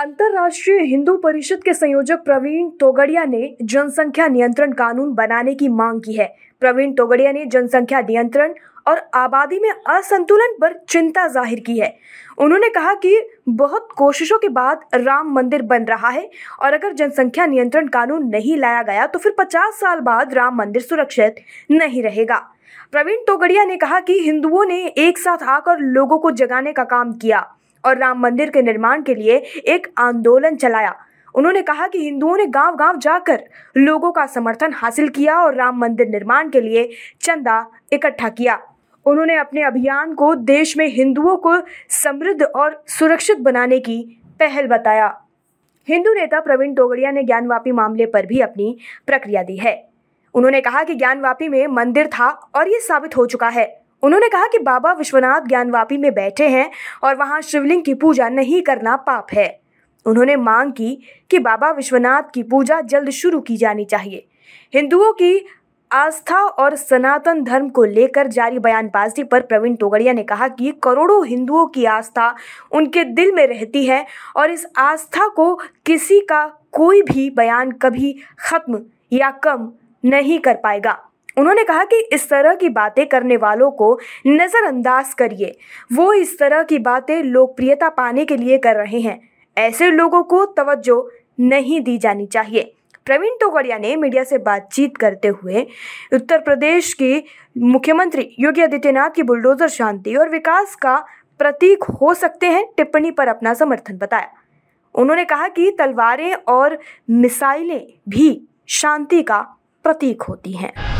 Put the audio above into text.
अंतर्राष्ट्रीय हिंदू परिषद के संयोजक प्रवीण तोगड़िया ने जनसंख्या नियंत्रण कानून बनाने की मांग की है। प्रवीण तोगड़िया ने जनसंख्या नियंत्रण और आबादी में असंतुलन पर चिंता ज़ाहिर की है। उन्होंने कहा कि बहुत कोशिशों के बाद राम मंदिर बन रहा है और अगर जनसंख्या नियंत्रण कानून नहीं लाया गया तो फिर 50 साल बाद राम मंदिर सुरक्षित नहीं रहेगा। प्रवीण तोगड़िया ने कहा कि हिंदुओं ने एक साथ आकर लोगों को जगाने का काम किया। और राम मंदिर के निर्माण के लिए एक आंदोलन चलाया। उन्होंने कहा कि हिंदुओं ने गाँव गाँव जाकर लोगों का समर्थन हासिल किया और राम मंदिर निर्माण के लिए चंदा इकट्ठा किया। उन्होंने अपने अभियान को देश में हिंदुओं को समृद्ध और सुरक्षित बनाने की पहल बताया। हिंदू नेता प्रवीण तोगड़िया ने ज्ञानवापी मामले पर भी अपनी प्रक्रिया दी है। उन्होंने कहा कि ज्ञानवापी में मंदिर था और ये साबित हो चुका है। उन्होंने कहा कि बाबा विश्वनाथ ज्ञानवापी में बैठे हैं और वहाँ शिवलिंग की पूजा नहीं करना पाप है। उन्होंने मांग की कि बाबा विश्वनाथ की पूजा जल्द शुरू की जानी चाहिए। हिंदुओं की आस्था और सनातन धर्म को लेकर जारी बयानबाजी पर प्रवीण तोगड़िया ने कहा कि करोड़ों हिंदुओं की आस्था उनके दिल में रहती है और इस आस्था को किसी का कोई भी बयान कभी खत्म या कम नहीं कर पाएगा। उन्होंने कहा कि इस तरह की बातें करने वालों को नज़रअंदाज करिए। वो इस तरह की बातें लोकप्रियता पाने के लिए कर रहे हैं। ऐसे लोगों को तवज्जो नहीं दी जानी चाहिए। प्रवीण तोगड़िया ने मीडिया से बातचीत करते हुए उत्तर प्रदेश की मुख्यमंत्री योगी आदित्यनाथ की बुलडोजर शांति और विकास का प्रतीक हो सकते हैं, टिप्पणी पर अपना समर्थन बताया। उन्होंने कहा कि तलवारें और मिसाइलें भी शांति का प्रतीक होती हैं।